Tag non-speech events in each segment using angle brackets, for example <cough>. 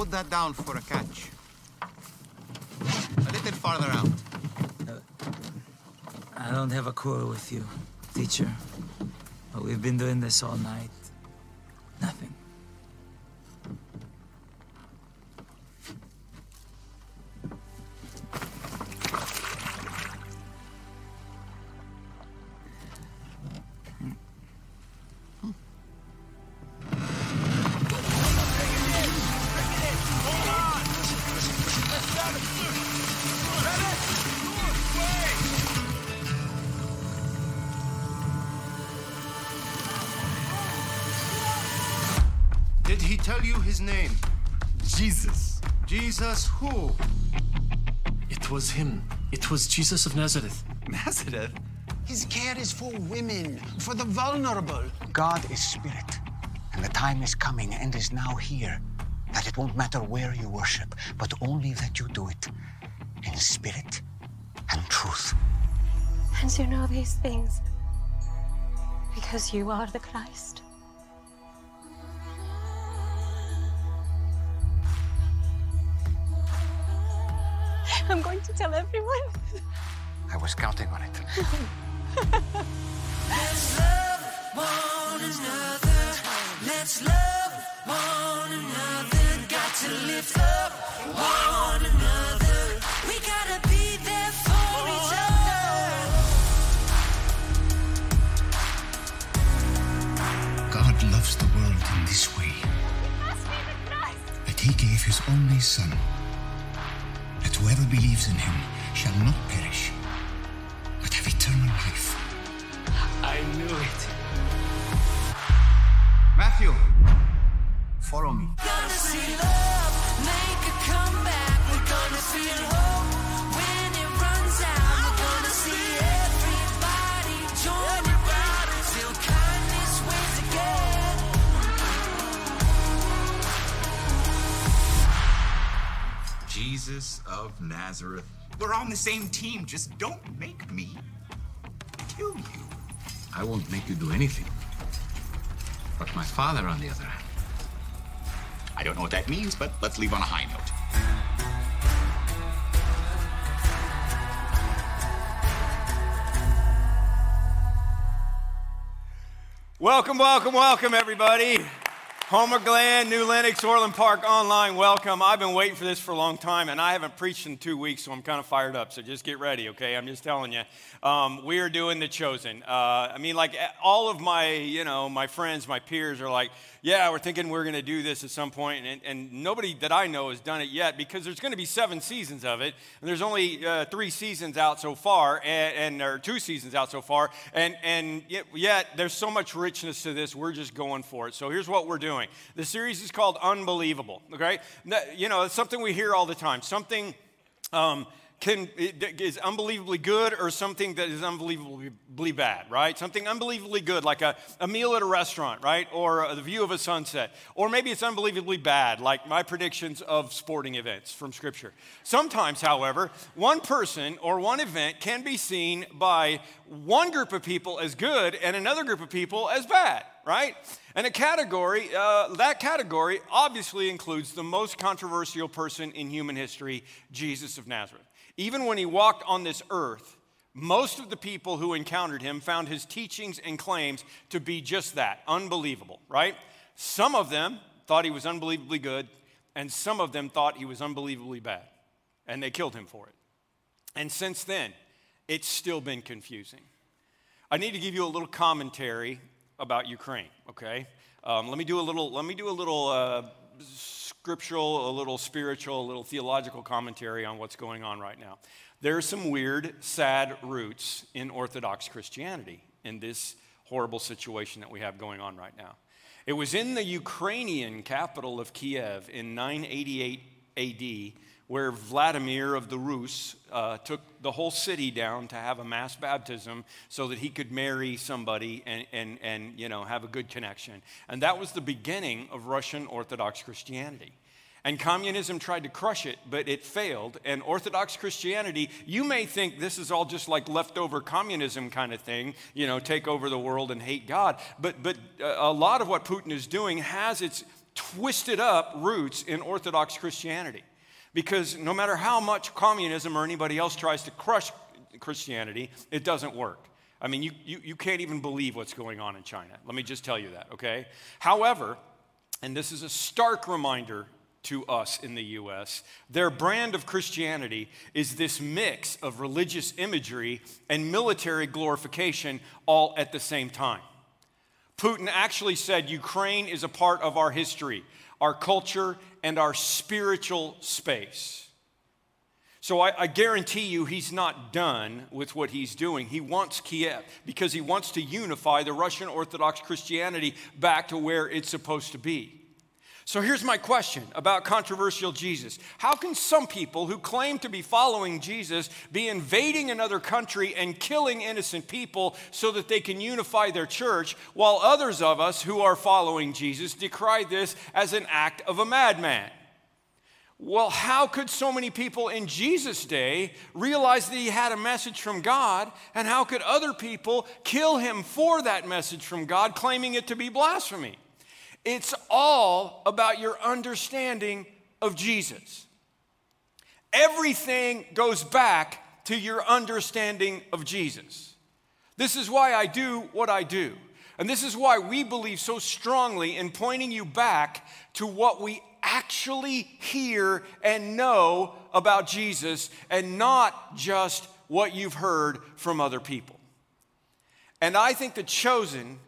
put that down for a catch. A little farther out. Uh, I don't have a quarrel with you, teacher. But we've been doing this all night. Nothing. Jesus who? It was him. It was Jesus of Nazareth. Nazareth? His care is for women, for the vulnerable. God is spirit, and the time is coming and is now here that it won't matter where you worship, but only that you do it in spirit and truth. And you know these things because you are the Christ. <laughs> I'm going to tell everyone. I was counting on it. <laughs> Let's love one another. Let's love one another. Got to lift up one another. We gotta be there for each other. God loves the world in this way that he gave his only Son, that whoever believes in him shall not perish, but have eternal life. I knew it. Matthew, follow me. Jesus of Nazareth. We're on the same team. Just don't make me kill you. I won't make you do anything. But my father, on the other hand, I don't know what that means, but let's leave on a high note. Welcome, welcome, welcome, everybody. Homer Glen, New Lenox, Orland Park Online, welcome. I've been waiting for this for a long time, and I haven't preached in two weeks, so I'm kind of fired up. So just get ready, okay? I'm just telling you. Um, we are doing The Chosen. Uh, I mean, like all of my, you know, my friends, my peers are like, yeah, we're thinking we're going to do this at some point, and, and nobody that I know has done it yet because there's going to be seven seasons of it, and there's only uh, three seasons out so far, and, and or two seasons out so far, and and yet, yet there's so much richness to this. We're just going for it. So here's what we're doing. The series is called Unbelievable. Okay, you know, it's something we hear all the time. Something. Um, can, is unbelievably good or something that is unbelievably bad, right? Something unbelievably good, like a, a meal at a restaurant, right? Or the view of a sunset. Or maybe it's unbelievably bad, like my predictions of sporting events from Scripture. Sometimes, however, one person or one event can be seen by one group of people as good and another group of people as bad, right? And a category, uh, that category obviously includes the most controversial person in human history, Jesus of Nazareth. Even when he walked on this earth, most of the people who encountered him found his teachings and claims to be just that unbelievable, right? Some of them thought he was unbelievably good, and some of them thought he was unbelievably bad, and they killed him for it. And since then, it's still been confusing. I need to give you a little commentary about Ukraine, okay? Um, let me do a little, let me do a little uh, scriptural, a little spiritual, a little theological commentary on what's going on right now. There are some weird, sad roots in Orthodox Christianity in this horrible situation that we have going on right now. It was in the Ukrainian capital of Kiev in 988 AD where Vladimir of the Rus uh, took the whole city down to have a mass baptism so that he could marry somebody and, and, and you know, have a good connection. And that was the beginning of Russian Orthodox Christianity. And communism tried to crush it, but it failed. And Orthodox Christianity, you may think this is all just like leftover communism kind of thing, you know, take over the world and hate God. But, but uh, a lot of what Putin is doing has its twisted up roots in Orthodox Christianity. Because no matter how much communism or anybody else tries to crush Christianity, it doesn't work. I mean, you, you, you can't even believe what's going on in China. Let me just tell you that, okay? However, and this is a stark reminder to us in the US, their brand of Christianity is this mix of religious imagery and military glorification all at the same time. Putin actually said Ukraine is a part of our history, our culture, and our spiritual space. So I, I, guarantee you he's not done with what he's doing. He wants Kiev because he wants to unify the Russian Orthodox Christianity back to where it's supposed to be. So here's my question about controversial Jesus. How can some people who claim to be following Jesus be invading another country and killing innocent people so that they can unify their church, while others of us who are following Jesus decry this as an act of a madman? Well, how could so many people in Jesus' day realize that he had a message from God, and how could other people kill him for that message from God, claiming it to be blasphemy? It's all about your understanding of Jesus. Everything goes back to your understanding of Jesus. This is why I do what I do. And this is why we believe so strongly in pointing you back to what we actually hear and know about Jesus and not just what you've heard from other people. And I think the chosen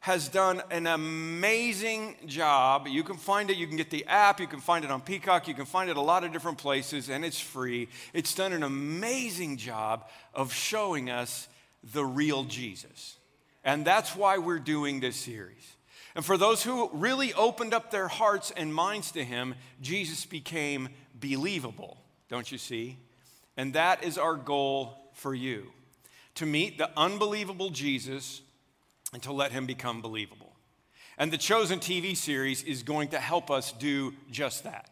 has done an amazing job. You can find it, you can get the app, you can find it on Peacock, you can find it a lot of different places, and it's free. It's done an amazing job of showing us the real Jesus. And that's why we're doing this series. And for those who really opened up their hearts and minds to Him, Jesus became believable, don't you see? And that is our goal for you to meet the unbelievable Jesus and to let him become believable. And the Chosen TV series is going to help us do just that.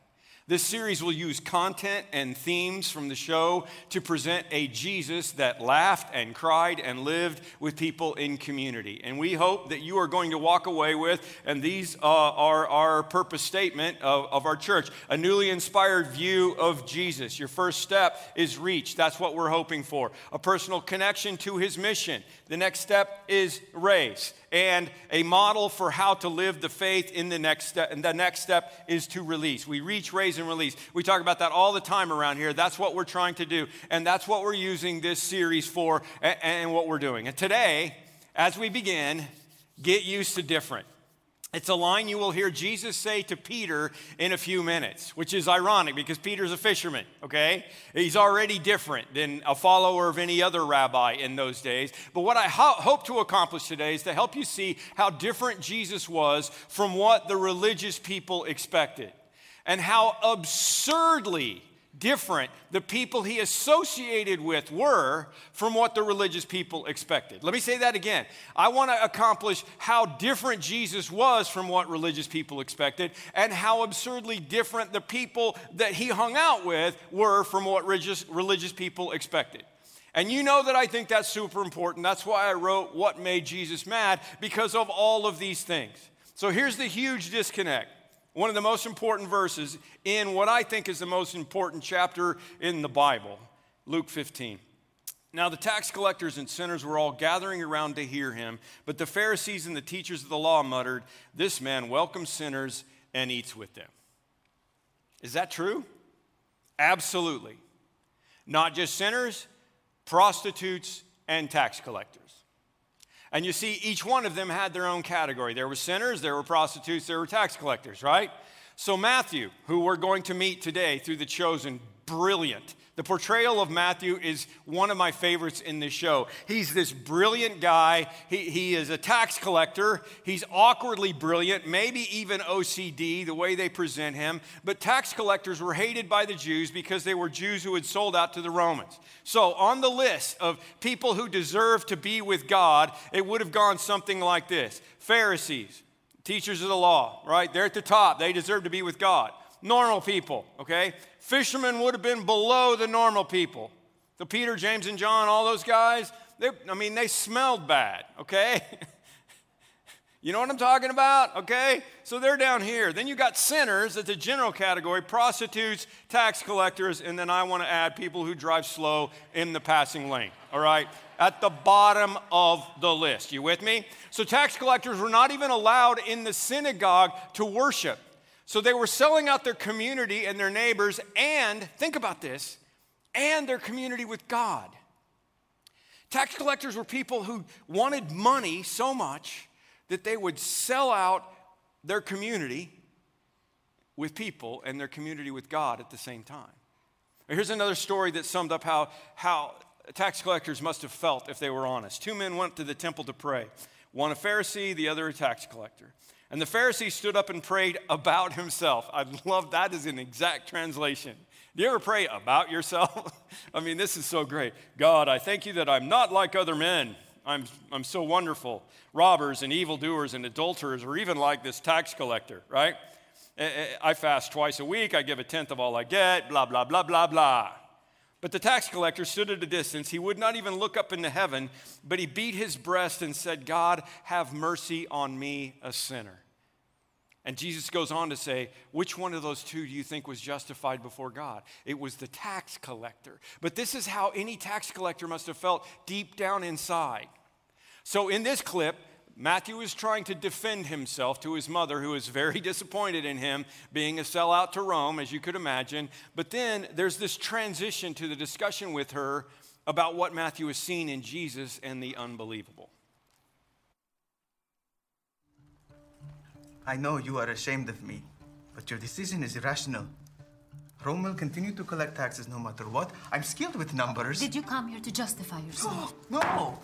This series will use content and themes from the show to present a Jesus that laughed and cried and lived with people in community. And we hope that you are going to walk away with, and these uh, are our purpose statement of, of our church, a newly inspired view of Jesus. Your first step is reach. That's what we're hoping for. A personal connection to his mission. The next step is race and a model for how to live the faith in the next step. And the next step is to release. We reach, raise, and release. We talk about that all the time around here. That's what we're trying to do. And that's what we're using this series for and, and what we're doing. And today, as we begin, get used to different. It's a line you will hear Jesus say to Peter in a few minutes, which is ironic because Peter's a fisherman, okay? He's already different than a follower of any other rabbi in those days. But what I ho- hope to accomplish today is to help you see how different Jesus was from what the religious people expected and how absurdly different the people he associated with were from what the religious people expected. Let me say that again. I want to accomplish how different Jesus was from what religious people expected and how absurdly different the people that he hung out with were from what religious, religious people expected. And you know that I think that's super important. That's why I wrote What Made Jesus Mad, because of all of these things. So here's the huge disconnect one of the most important verses in what I think is the most important chapter in the Bible, Luke 15. Now, the tax collectors and sinners were all gathering around to hear him, but the Pharisees and the teachers of the law muttered, This man welcomes sinners and eats with them. Is that true? Absolutely. Not just sinners, prostitutes, and tax collectors. And you see, each one of them had their own category. There were sinners, there were prostitutes, there were tax collectors, right? So, Matthew, who we're going to meet today through the chosen, brilliant. The portrayal of Matthew is one of my favorites in this show. He's this brilliant guy. He, he is a tax collector. He's awkwardly brilliant, maybe even OCD, the way they present him. But tax collectors were hated by the Jews because they were Jews who had sold out to the Romans. So, on the list of people who deserve to be with God, it would have gone something like this Pharisees, teachers of the law, right? They're at the top. They deserve to be with God normal people, okay? Fishermen would have been below the normal people. The Peter, James, and John, all those guys, they, I mean, they smelled bad, okay? <laughs> You know what I'm talking about? Okay? So they're down here. Then you got sinners at the general category, prostitutes, tax collectors, and then I want to add people who drive slow in the passing lane. All right? At the bottom of the list. You with me? So tax collectors were not even allowed in the synagogue to worship. So they were selling out their community and their neighbors, and think about this, and their community with God. Tax collectors were people who wanted money so much that they would sell out their community with people and their community with God at the same time. Here's another story that summed up how, how tax collectors must have felt if they were honest. Two men went to the temple to pray one a Pharisee, the other a tax collector. And the Pharisee stood up and prayed about himself. I love that is an exact translation. Do you ever pray about yourself? <laughs> I mean, this is so great. God, I thank you that I'm not like other men. I'm, I'm so wonderful. Robbers and evildoers and adulterers, or even like this tax collector, right? Eh, eh, I fast twice a week. I give a tenth of all I get, blah, blah, blah, blah, blah. But the tax collector stood at a distance. He would not even look up into heaven, but he beat his breast and said, God, have mercy on me, a sinner. And Jesus goes on to say, which one of those two do you think was justified before God? It was the tax collector. But this is how any tax collector must have felt deep down inside. So in this clip, Matthew is trying to defend himself to his mother, who is very <laughs> disappointed in him being a sellout to Rome, as you could imagine. But then there's this transition to the discussion with her about what Matthew has seen in Jesus and the unbelievable. I know you are ashamed of me, but your decision is irrational. Rome will continue to collect taxes no matter what. I'm skilled with numbers. Did you come here to justify yourself? <gasps> no!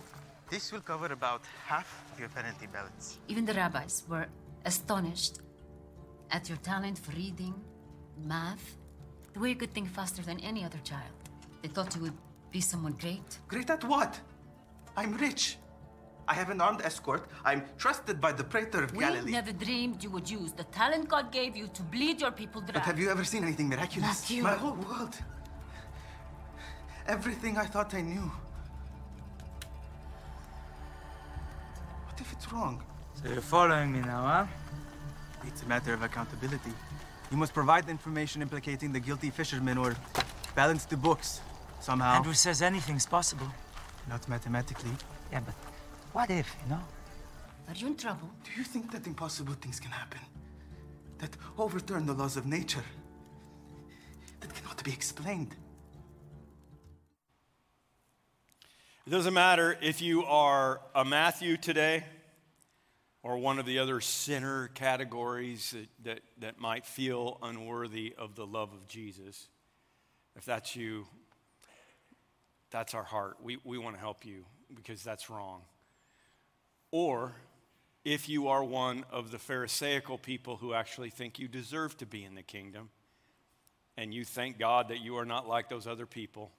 This will cover about half of your penalty balance. Even the rabbis were astonished at your talent for reading, math, the way you could think faster than any other child. They thought you would be someone great. Great at what? I'm rich. I have an armed escort. I'm trusted by the praetor of we Galilee. We never dreamed you would use the talent God gave you to bleed your people dry. But have you ever seen anything miraculous? Matthew. My whole world. Everything I thought I knew. What if it's wrong? So you're following me now, huh? It's a matter of accountability. You must provide the information implicating the guilty fishermen or balance the books somehow. Andrew says anything's possible. Not mathematically. Yeah, but what if, you know? Are you in trouble? Do you think that impossible things can happen? That overturn the laws of nature? That cannot be explained? It doesn't matter if you are a Matthew today or one of the other sinner categories that, that, that might feel unworthy of the love of Jesus. If that's you, that's our heart. We, we want to help you because that's wrong. Or if you are one of the Pharisaical people who actually think you deserve to be in the kingdom, and you thank God that you are not like those other people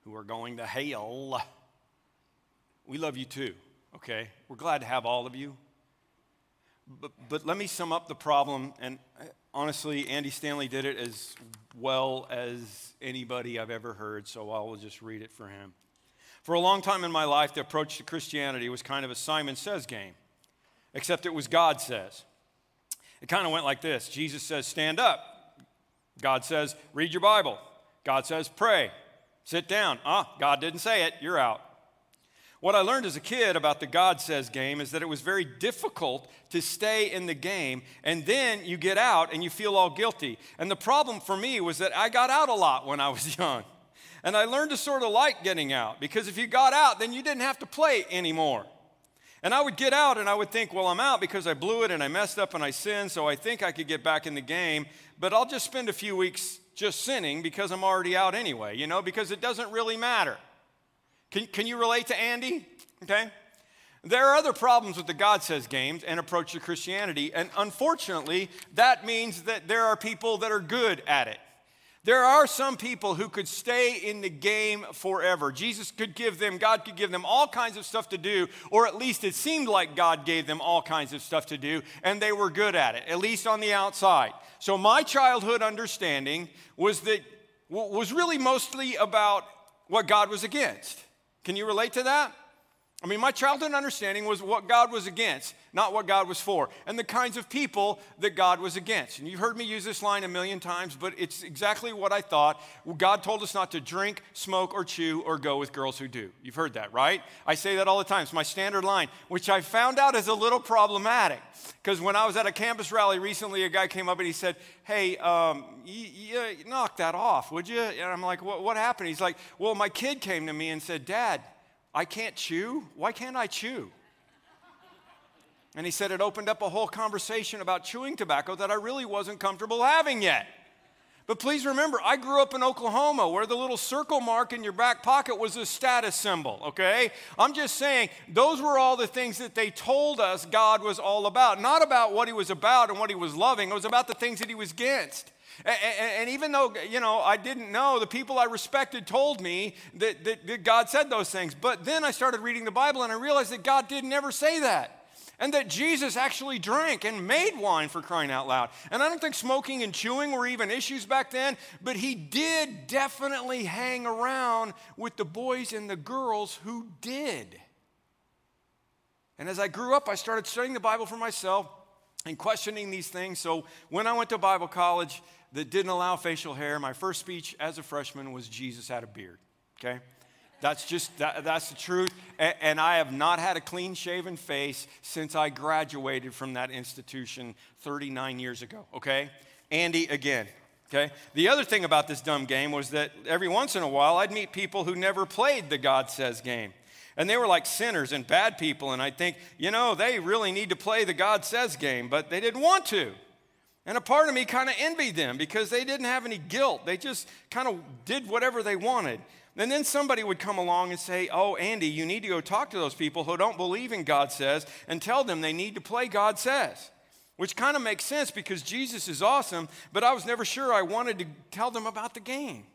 who are going to hell, we love you too, okay? We're glad to have all of you. But, but let me sum up the problem, and uh, honestly, Andy Stanley did it as well as anybody I've ever heard, so I will just read it for him. For a long time in my life, the approach to Christianity was kind of a Simon Says game, except it was God says. It kind of went like this Jesus says, Stand up. God says, Read your Bible. God says, Pray. Sit down. Ah, God didn't say it. You're out. What I learned as a kid about the God says game is that it was very difficult to stay in the game, and then you get out and you feel all guilty. And the problem for me was that I got out a lot when I was <laughs> young. And I learned to sort of like getting out because if you got out, then you didn't have to play anymore. And I would get out and I would think, well, I'm out because I blew it and I messed up and I sinned, so I think I could get back in the game, but I'll just spend a few weeks just sinning because I'm already out anyway, you know, because it doesn't really matter. Can, can you relate to Andy? Okay. There are other problems with the God Says games and approach to Christianity, and unfortunately, that means that there are people that are good at it. There are some people who could stay in the game forever. Jesus could give them, God could give them all kinds of stuff to do, or at least it seemed like God gave them all kinds of stuff to do, and they were good at it, at least on the outside. So my childhood understanding was that was really mostly about what God was against. Can you relate to that? I mean, my childhood understanding was what God was against, not what God was for, and the kinds of people that God was against. And you've heard me use this line a million times, but it's exactly what I thought. God told us not to drink, smoke, or chew, or go with girls who do. You've heard that, right? I say that all the time. It's my standard line, which I found out is a little problematic. Because when I was at a campus rally recently, a guy came up and he said, Hey, um, you, you knock that off, would you? And I'm like, what, what happened? He's like, Well, my kid came to me and said, Dad, I can't chew? Why can't I chew? And he said it opened up a whole conversation about chewing tobacco that I really wasn't comfortable having yet. But please remember, I grew up in Oklahoma where the little circle mark in your back pocket was a status symbol, okay? I'm just saying, those were all the things that they told us God was all about. Not about what he was about and what he was loving, it was about the things that he was against. And, even though, you know, I didn't know, the people I respected told me that, that, that God said those things. But then I started reading the Bible and I realized that God didn't ever say that and that Jesus actually drank and made wine for crying out loud. And I don't think smoking and chewing were even issues back then, but he did definitely hang around with the boys and the girls who did. And as I grew up, I started studying the Bible for myself and questioning these things. So when I went to Bible college, that didn't allow facial hair. My first speech as a freshman was Jesus had a beard, okay? That's just, that, that's the truth. And, and I have not had a clean shaven face since I graduated from that institution 39 years ago, okay? Andy again, okay? The other thing about this dumb game was that every once in a while I'd meet people who never played the God Says game. And they were like sinners and bad people. And I think, you know, they really need to play the God Says game, but they didn't want to. And a part of me kind of envied them because they didn't have any guilt. They just kind of did whatever they wanted. And then somebody would come along and say, Oh, Andy, you need to go talk to those people who don't believe in God says and tell them they need to play God says. Which kind of makes sense because Jesus is awesome, but I was never sure I wanted to tell them about the game.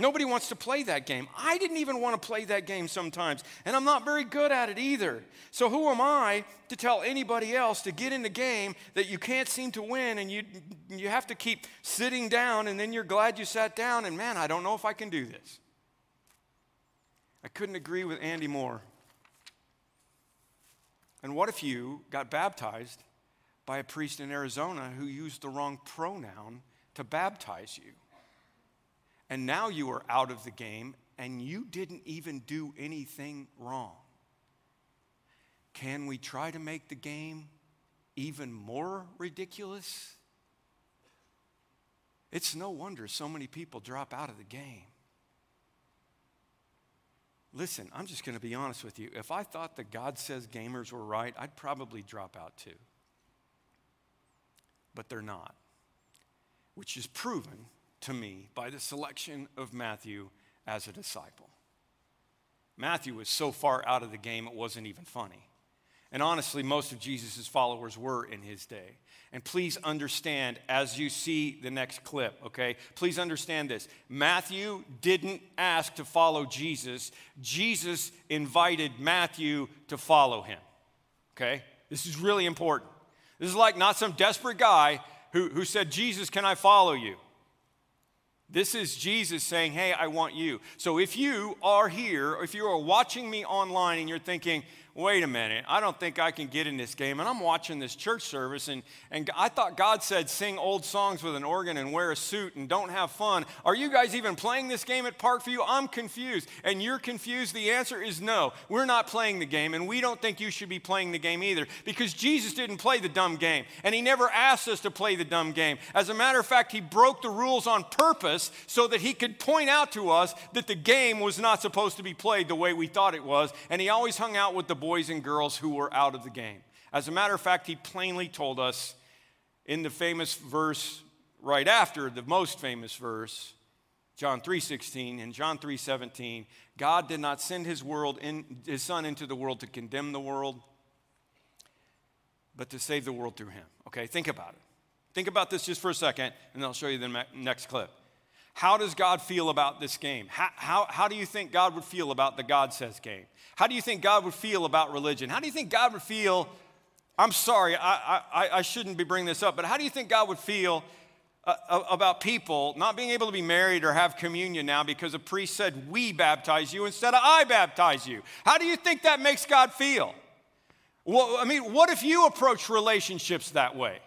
Nobody wants to play that game. I didn't even want to play that game sometimes, and I'm not very good at it either. So, who am I to tell anybody else to get in the game that you can't seem to win and you, you have to keep sitting down and then you're glad you sat down and man, I don't know if I can do this? I couldn't agree with Andy more. And what if you got baptized by a priest in Arizona who used the wrong pronoun to baptize you? And now you are out of the game and you didn't even do anything wrong. Can we try to make the game even more ridiculous? It's no wonder so many people drop out of the game. Listen, I'm just going to be honest with you. If I thought the God says gamers were right, I'd probably drop out too. But they're not, which is proven to me by the selection of Matthew as a disciple. Matthew was so far out of the game, it wasn't even funny. And honestly, most of Jesus' followers were in his day. And please understand as you see the next clip, okay? Please understand this. Matthew didn't ask to follow Jesus, Jesus invited Matthew to follow him, okay? This is really important. This is like not some desperate guy who, who said, Jesus, can I follow you? This is Jesus saying, Hey, I want you. So if you are here, if you are watching me online and you're thinking, wait a minute, I don't think I can get in this game. And I'm watching this church service, and, and I thought God said sing old songs with an organ and wear a suit and don't have fun. Are you guys even playing this game at Parkview? I'm confused. And you're confused. The answer is no. We're not playing the game, and we don't think you should be playing the game either because Jesus didn't play the dumb game, and He never asked us to play the dumb game. As a matter of fact, He broke the rules on purpose so that He could point out to us that the game was not supposed to be played the way we thought it was, and He always hung out with the boys and girls who were out of the game. As a matter of fact, he plainly told us in the famous verse right after the most famous verse, John 3:16 and John 3:17, God did not send his world in his son into the world to condemn the world, but to save the world through him. Okay, think about it. Think about this just for a second, and I'll show you the next clip. How does God feel about this game? How, how, how do you think God would feel about the God says game? How do you think God would feel about religion? How do you think God would feel? I'm sorry, I, I, I shouldn't be bringing this up, but how do you think God would feel uh, about people not being able to be married or have communion now because a priest said, We baptize you instead of I baptize you. How do you think that makes God feel? Well, I mean, what if you approach relationships that way?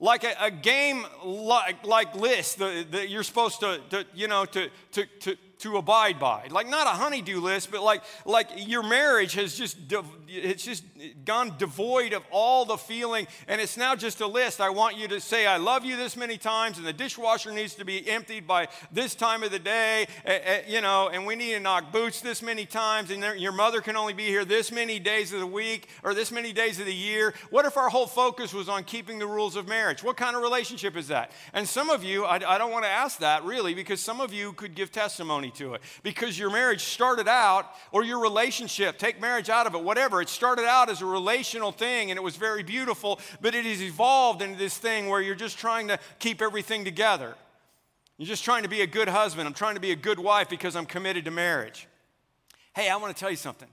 Like a, a game like, like list that you're supposed to, to you know, to, to, to, to abide by. Like not a honeydew list, but like, like your marriage has just, it's just gone devoid of all the feeling and it's now just a list. I want you to say, I love you this many times and the dishwasher needs to be emptied by this time of the day, you know, and we need to knock boots this many times and your mother can only be here this many days of the week or this many days of the year. What if our whole focus was on keeping the rules of marriage? What kind of relationship is that? And some of you, I, I don't want to ask that really because some of you could give testimony to it because your marriage started out, or your relationship, take marriage out of it, whatever, it started out as a relational thing and it was very beautiful, but it has evolved into this thing where you're just trying to keep everything together. You're just trying to be a good husband. I'm trying to be a good wife because I'm committed to marriage. Hey, I want to tell you something.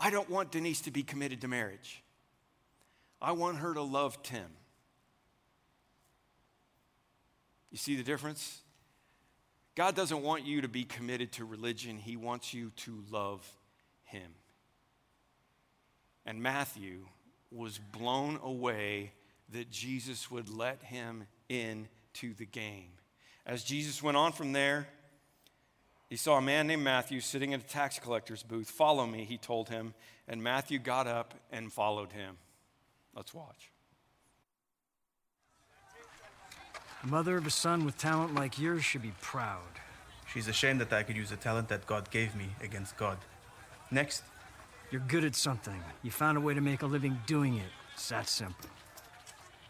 I don't want Denise to be committed to marriage. I want her to love Tim. You see the difference? God doesn't want you to be committed to religion, He wants you to love Him. And Matthew was blown away that Jesus would let him in to the game. As Jesus went on from there, he saw a man named Matthew sitting in a tax collector's booth. Follow me, he told him. And Matthew got up and followed him. Let's watch. The mother of a son with talent like yours should be proud. She's ashamed that I could use the talent that God gave me against God. Next. You're good at something. You found a way to make a living doing it. It's that simple.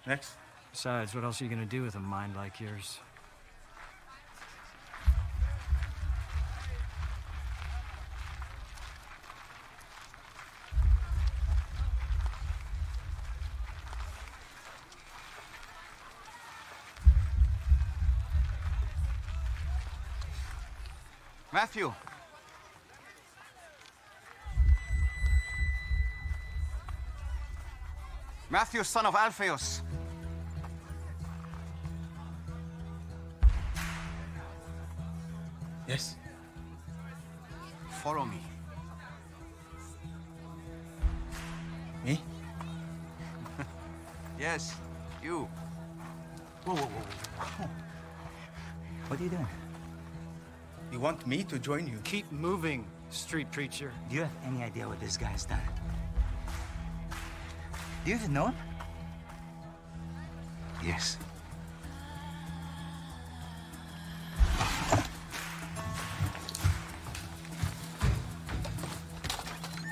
Next. Besides, what else are you gonna do with a mind like yours? Matthew. Matthew, son of Alphaeus. Yes. Follow me. Me? Want me to join you? Keep moving, street preacher. Do you have any idea what this guy's done? Do you even know him? Yes.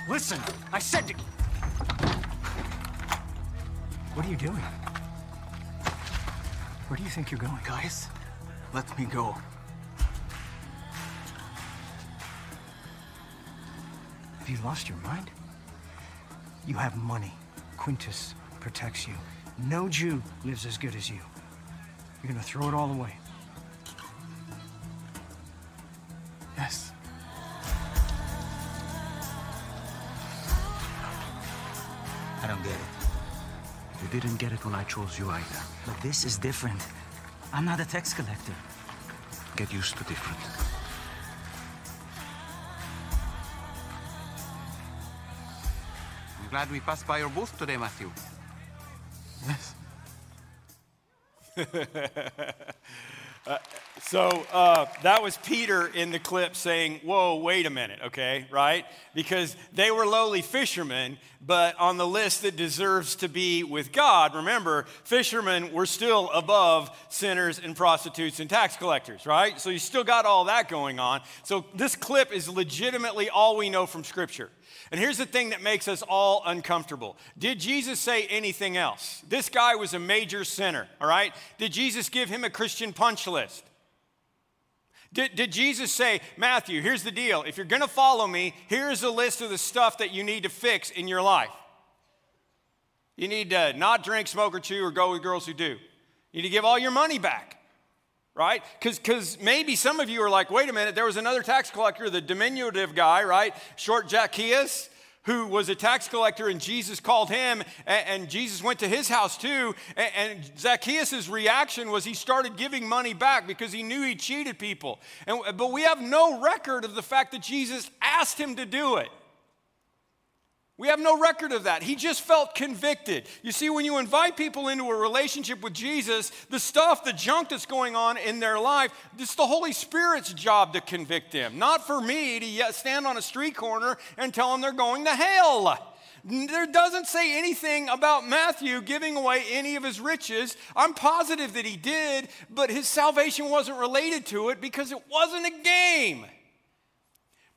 Listen, I said to... What are you doing? Where do you think you're going? Guys, let me go. You lost your mind? You have money. Quintus protects you. No Jew lives as good as you. You're gonna throw it all away. Yes. I don't get it. You didn't get it when I chose you either. But this is different. I'm not a tax collector. Get used to different. Glad we passed by your booth today, Matthew. Yes. <laughs> Uh, so uh, that was Peter in the clip saying, Whoa, wait a minute, okay, right? Because they were lowly fishermen, but on the list that deserves to be with God, remember, fishermen were still above sinners and prostitutes and tax collectors, right? So you still got all that going on. So this clip is legitimately all we know from Scripture. And here's the thing that makes us all uncomfortable. Did Jesus say anything else? This guy was a major sinner, all right? Did Jesus give him a Christian punch list? Did, did Jesus say, Matthew, here's the deal. If you're going to follow me, here's a list of the stuff that you need to fix in your life. You need to not drink, smoke, or chew, or go with girls who do. You need to give all your money back right? Because maybe some of you are like, wait a minute, there was another tax collector, the diminutive guy, right? Short Zacchaeus, who was a tax collector, and Jesus called him, and, Jesus went to his house too. And, and Zacchaeus' reaction was he started giving money back because he knew he cheated people. And, but we have no record of the fact that Jesus asked him to do it. We have no record of that. He just felt convicted. You see, when you invite people into a relationship with Jesus, the stuff, the junk that's going on in their life, it's the Holy Spirit's job to convict them. Not for me to stand on a street corner and tell them they're going to hell. There doesn't say anything about Matthew giving away any of his riches. I'm positive that he did, but his salvation wasn't related to it because it wasn't a game.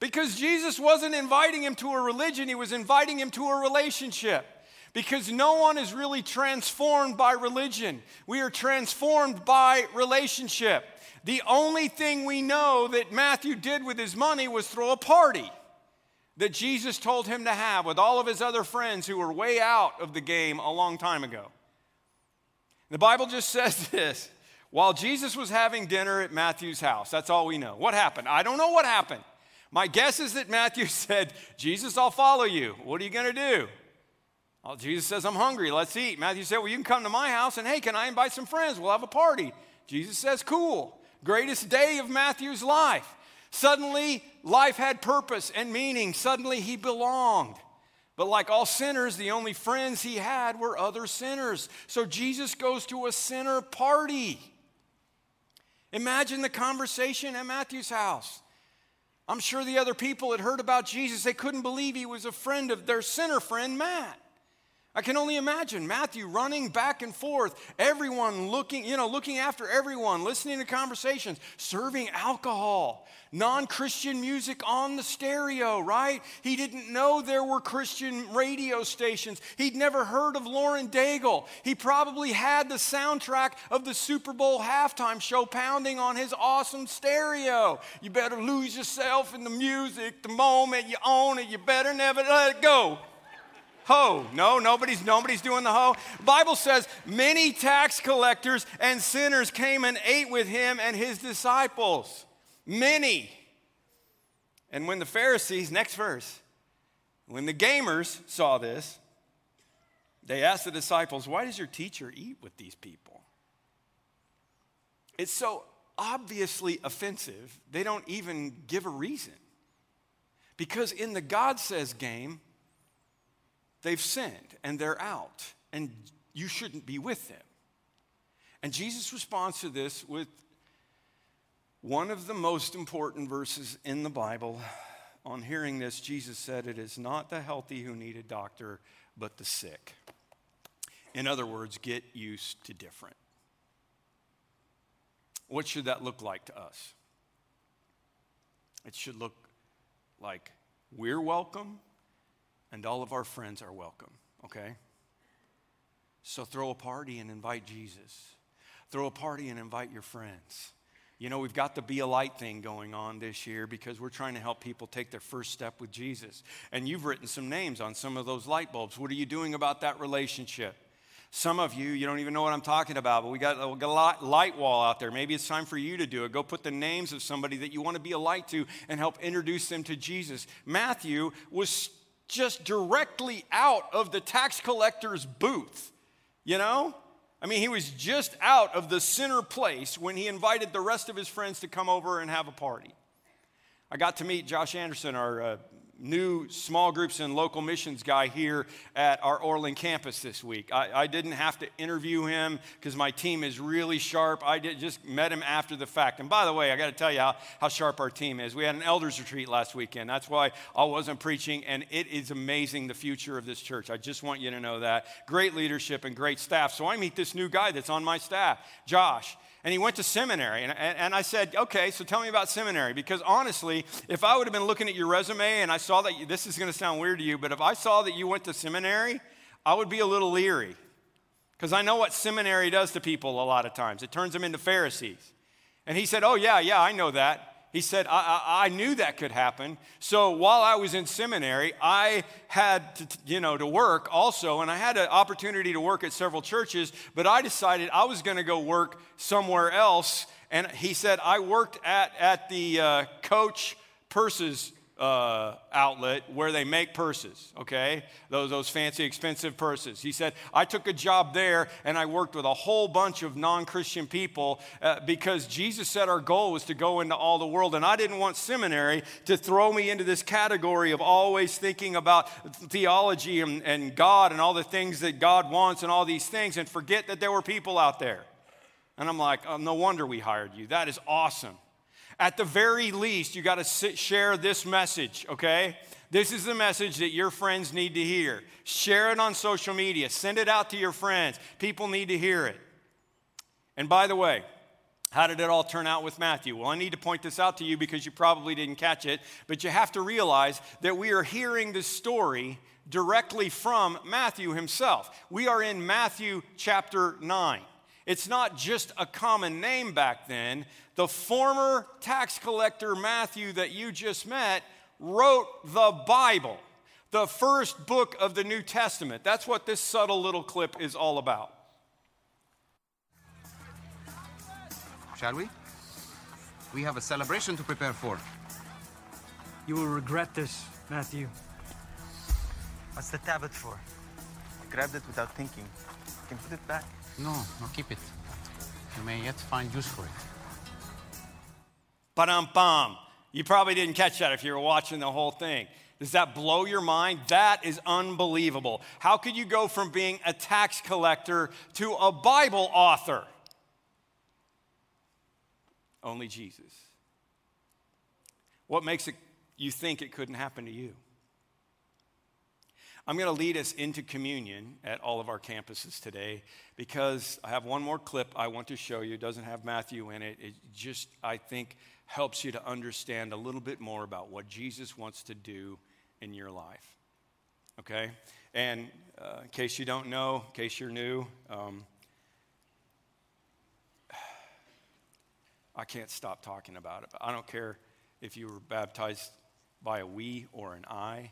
Because Jesus wasn't inviting him to a religion, he was inviting him to a relationship. Because no one is really transformed by religion. We are transformed by relationship. The only thing we know that Matthew did with his money was throw a party that Jesus told him to have with all of his other friends who were way out of the game a long time ago. The Bible just <laughs> says this while Jesus was having dinner at Matthew's house. That's all we know. What happened? I don't know what happened. My guess is that Matthew <laughs> said, Jesus, I'll follow you. What are you going to do? Well, Jesus says, I'm hungry. Let's eat. Matthew said, Well, you can come to my house and hey, can I invite some friends? We'll have a party. Jesus says, Cool. Greatest day of Matthew's life. Suddenly, life had purpose and meaning. Suddenly, he belonged. But like all sinners, the only friends he had were other sinners. So Jesus goes to a sinner party. Imagine the conversation at Matthew's house. I'm sure the other people had heard about Jesus. They couldn't believe he was a friend of their sinner friend, Matt. I can only imagine Matthew running back and forth, everyone looking, you know, looking after everyone, listening to conversations, serving alcohol, non Christian music on the stereo, right? He didn't know there were Christian radio stations. He'd never heard of Lauren Daigle. He probably had the soundtrack of the Super Bowl halftime show pounding on his awesome stereo. You better lose yourself in the music the moment you own it. You better never let it go ho. No, nobody's nobody's doing the ho. Bible says many tax collectors and sinners came and ate with him and his disciples. Many. And when the Pharisees, next verse, when the gamers saw this, they asked the disciples, Why does your teacher eat with these people? It's so obviously offensive, they don't even give a reason. Because in the God says game, they've sinned and they're out, and you shouldn't be with them. And Jesus responds to this with one of the most important verses in the Bible. On hearing this, Jesus said, It is not the healthy who need a doctor, but the sick. In other words, get used to different. What should that look like to us? It should look like we're welcome and all of our friends are welcome, okay? So throw a party and invite Jesus. Throw a party and invite your friends. You know, we've got the Be a Light thing going on this year because we're trying to help people take their first step with Jesus. And you've written some names on some of those light bulbs. What are you doing about that relationship? Some of you, you don't even know what I'm talking about, but we got, a light wall out there. Maybe it's time for you to do it. Go put the names of somebody that you want to be a light to and help introduce them to Jesus. Matthew was just directly out of the tax collector's booth, you know? I mean, he was just out of the center place when he invited the rest of his friends to come over and have a party. I got to meet Josh Anderson, our uh, new small groups and local missions guy here at our Orland campus this week. I, I didn't have to interview him because my team is really sharp. I did, just met him after the fact. And by the way, I got to tell you how, how sharp our team is. We had an elders retreat last weekend. That's why I wasn't preaching, and it is amazing the future of this church. I just want you to know that. Great leadership and great staff. So I meet this new guy that's on my staff, Josh and he went to seminary. And, and, I said, okay, so tell me about seminary. Because honestly, if I would have been looking at your resume and I saw that, you, this is going to sound weird to you, but if I saw that you went to seminary, I would be a little leery. Because I know what seminary does to people a lot of times. It turns them into Pharisees. And he said, oh, yeah, yeah, I know that. He said, I, I, I, knew that could happen. So while I was in seminary, I had to, you know, to work also, and I had an opportunity to work at several churches, but I decided I was going to go work somewhere else. And he said, I worked at, at the uh, Coach Purses uh, outlet where they make purses, okay? Those, those fancy, expensive purses. He said, I took a job there and I worked with a whole bunch of non Christian people uh, because Jesus said our goal was to go into all the world. And I didn't want seminary to throw me into this category of always thinking about theology and, and God and all the things that God wants and all these things and forget that there were people out there. And I'm like, oh, no wonder we hired you. That is awesome. At the very least, you got to share this message, okay? This is the message that your friends need to hear. Share it on social media, send it out to your friends. People need to hear it. And by the way, how did it all turn out with Matthew? Well, I need to point this out to you because you probably didn't catch it, but you have to realize that we are hearing the story directly from Matthew himself. We are in Matthew chapter 9. It's not just a common name back then. The former tax collector Matthew that you just met wrote the Bible, the first book of the New Testament. That's what this subtle little clip is all about. Shall we? We have a celebration to prepare for. You will regret this, Matthew. What's the tablet for? I grabbed it without thinking. You can put it back. No, no, keep it. You may yet find use for it. Ba-dum bum. You probably didn't catch that if you were watching the whole thing. Does that blow your mind? That is unbelievable. How could you go from being a tax collector to a Bible author? Only Jesus. What makes it you think it couldn't happen to you? I'm going to lead us into communion at all of our campuses today because I have one more clip I want to show you. It doesn't have Matthew in it. It just, I think, helps you to understand a little bit more about what Jesus wants to do in your life. Okay? And uh, in case you don't know, in case you're new, um, <sighs> I can't stop talking about it. I don't care if you were baptized by a we or an I.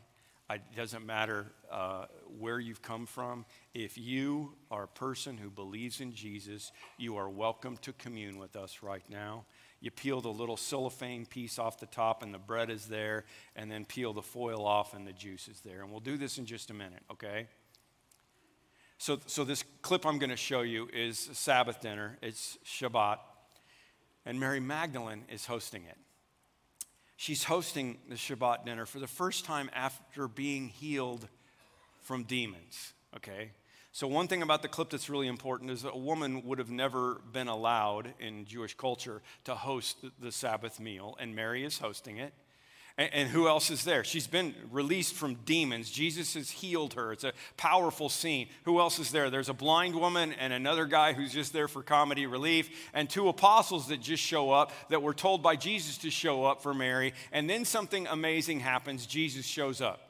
It doesn't matter uh, where you've come from. If you are a person who believes in Jesus, you are welcome to commune with us right now. You peel the little cellophane piece off the top, and the bread is there, and then peel the foil off, and the juice is there. And we'll do this in just a minute, okay? So, so this clip I'm going to show you is Sabbath dinner. It's Shabbat, and Mary Magdalene is hosting it. She's hosting the Shabbat dinner for the first time after being healed from demons, okay? So, one thing about the clip that's really important is that a woman would have never been allowed in Jewish culture to host the Sabbath meal, and Mary is hosting it. And, and, who else is there? She's been released from demons. Jesus has healed her. It's a powerful scene. Who else is there? There's a blind woman and another guy who's just there for comedy relief, and two apostles that just show up that were told by Jesus to show up for Mary. And then something amazing happens. Jesus shows up.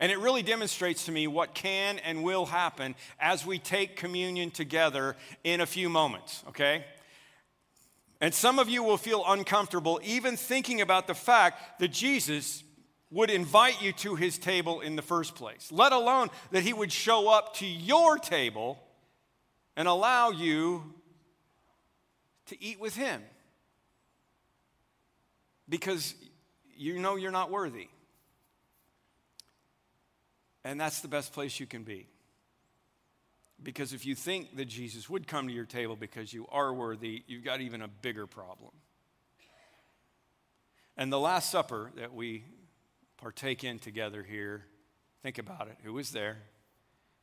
And it really demonstrates to me what can and will happen as we take communion together in a few moments, okay? And some of you will feel uncomfortable even thinking about the fact that Jesus would invite you to his table in the first place, let alone that he would show up to your table and allow you to eat with him because you know you're not worthy. And that's the best place you can be. Because if you think that Jesus would come to your table because you are worthy, you've got even a bigger problem. And the Last Supper that we partake in together here, think about it. Who was there?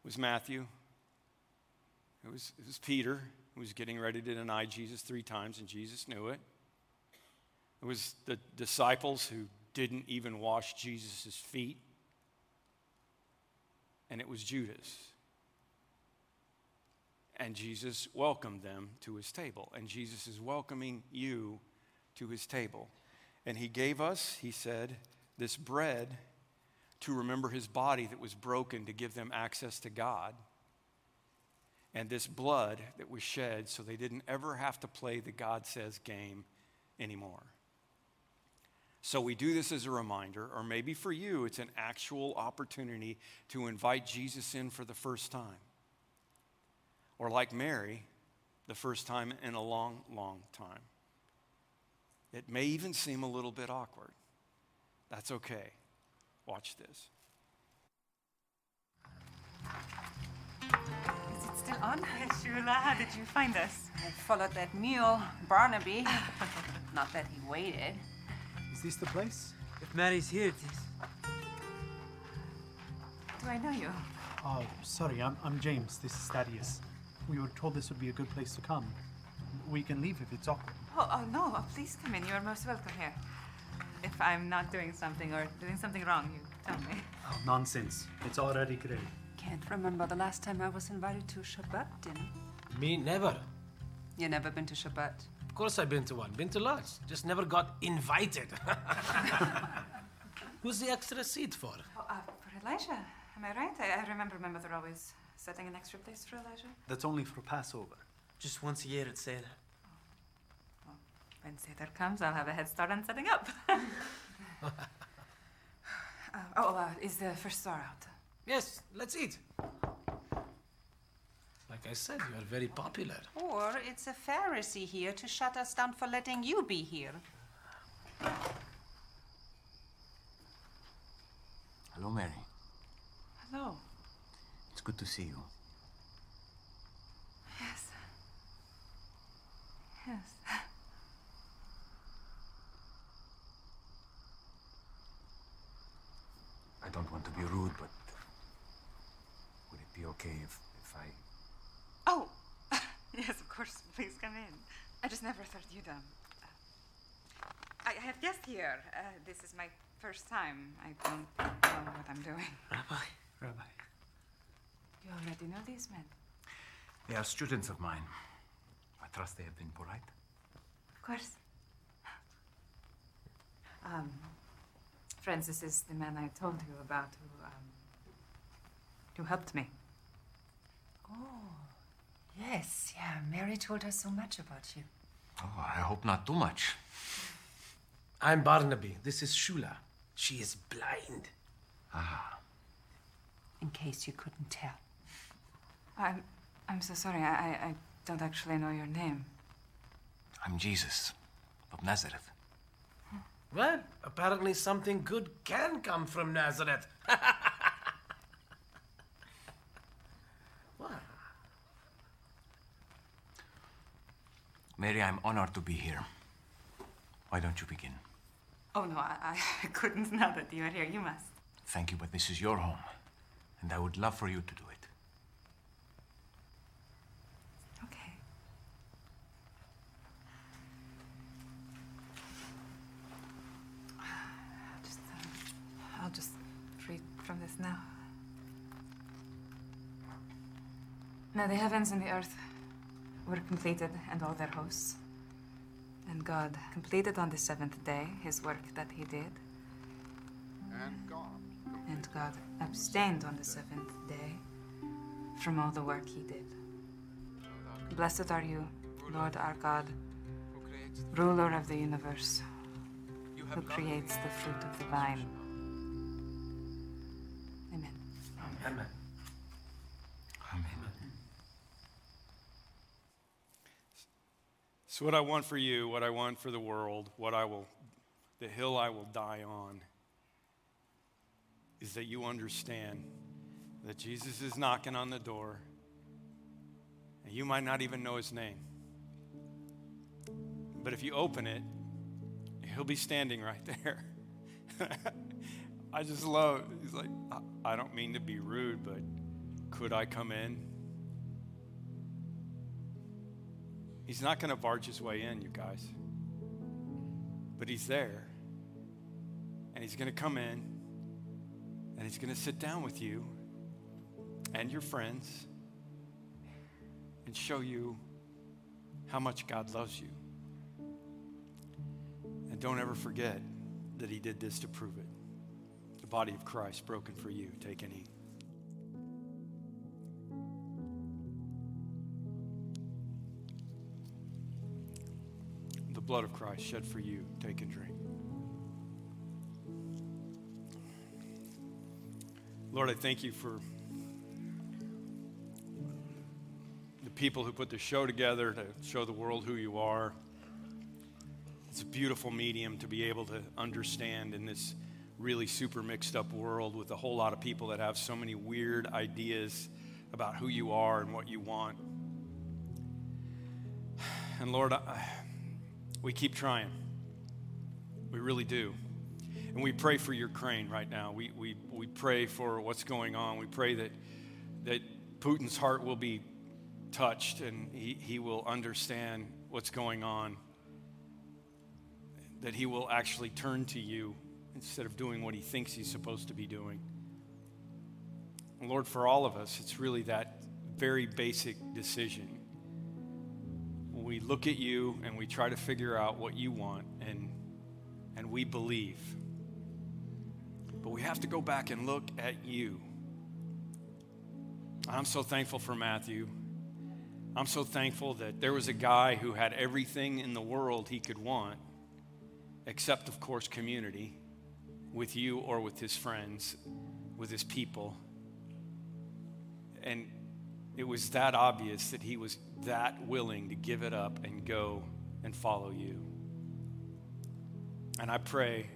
It was Matthew. It was, it was Peter, who was getting ready to deny Jesus three times, and Jesus knew it. It was the disciples who didn't even wash Jesus' feet. And it was Judas. And Jesus welcomed them to his table. And Jesus is welcoming you to his table. And he gave us, he said, this bread to remember his body that was broken to give them access to God. And this blood that was shed so they didn't ever have to play the God says game anymore. So we do this as a reminder, or maybe for you, it's an actual opportunity to invite Jesus in for the first time or like Mary, the first time in a long, long time. It may even seem a little bit awkward. That's okay. Watch this. Is it still on? Shula, how did you find us? I followed that mule, Barnaby. <laughs> Not that he waited. Is this the place? If Mary's here, it is. Do I know you? Oh, sorry, I'm, I'm James. This is Thaddeus. We were told this would be a good place to come. We can leave if it's awkward. Oh, oh no, oh, please come in. You are most welcome here. If I'm not doing something or doing something wrong, you tell me. Oh, nonsense. It's already great. Can't remember the last time I was invited to a Shabbat dinner. Me, never. You never been to Shabbat? Of course I've been to one. Been to lots. Just never got invited. <laughs> Who's the extra seat for? Oh, uh, for Elijah. Am I right? I, I remember my mother always setting an extra place for Elijah. That's only for Passover. Just once a year at Seder. When Seder comes, I'll have a head start on setting up. <laughs> <laughs> uh, oh, uh, is the first star out? Yes, let's eat. Like I said, you are very popular. Or it's a Pharisee here to shut us down for letting you be here. Hello, Mary. Hello. It's good to see you. Yes. Yes. I don't want to be rude, but would it be okay if, if I. <laughs> Yes, of course. Please come in. I just never thought you'd um. uh, I I have guests here. Uh, this is my first time. I don't know what I'm doing. Rabbi? Rabbi. You already know these men. They are students of mine. I trust they have been polite. Of course. Um, Francis is the man I told you about who, um, who helped me. Oh, yes, yeah. Mary told us so much about you. Oh, I hope not too much. I'm Barnaby. This is Shula. She is blind. Ah. In case you couldn't tell. I'm, I'm so sorry. I, I, I don't actually know your name. I'm Jesus of Nazareth. Well, apparently something good can come from Nazareth. <laughs> what? Mary, I'm honored to be here. Why don't you begin? Oh, no, I, I <laughs> couldn't now that you are here. You must. Thank you, but this is your home, and I would love for you to do it. Okay. Just, uh, I'll just read from this now. Now the heavens and the earth were completed, and all their hosts. And God completed on the seventh day his work that he did. And God. And God abstained on the seventh day from all the work he did. Blessed are you, Lord our God, ruler of the universe, who creates the fruit of the vine. Amen. Amen. So, what I want for you, what I want for the world, what I will, the hill I will die on, is that you understand that Jesus is knocking on the door, and you might not even know his name. But if you open it, he'll be standing right <laughs> there. I just love, he's like, I, I don't mean to be rude, but could I come in? He's not going to barge his way in, you guys. But he's there. And he's going to come in. And he's going to sit down with you and your friends and show you how much God loves you. And don't ever forget that he did this to prove it. The body of Christ broken for you. Take and blood of Christ shed for you. Take and drink. Lord, I thank you for the people who put the show together to show the world who you are. It's a beautiful medium to be able to understand in this really super mixed up world with a whole lot of people that have so many weird ideas about who you are and what you want. <sighs> And Lord, I, we keep trying. We really do. And we pray for Ukraine right now. We, we, we pray for what's going on. We pray that, that Putin's heart will be touched and he, he will understand what's going on. That he will actually turn to you instead of doing what he thinks he's supposed to be doing. Lord, for all of us, it's really that very basic decision. We look at you and we try to figure out what you want, and, and we believe. But we have to go back and look at you. I'm so thankful for Matthew. I'm so thankful that there was a guy who had everything in the world he could want, except, of course, community with you or with his friends, with his people. And it was that obvious that he was that willing to give it up and go and follow you. And I pray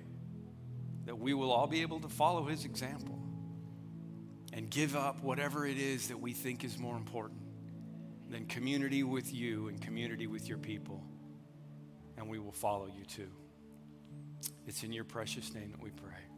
that we will all be able to follow his example and give up whatever it is that we think is more important than community with you and community with your people. And we will follow you too. It's in your precious name that we pray.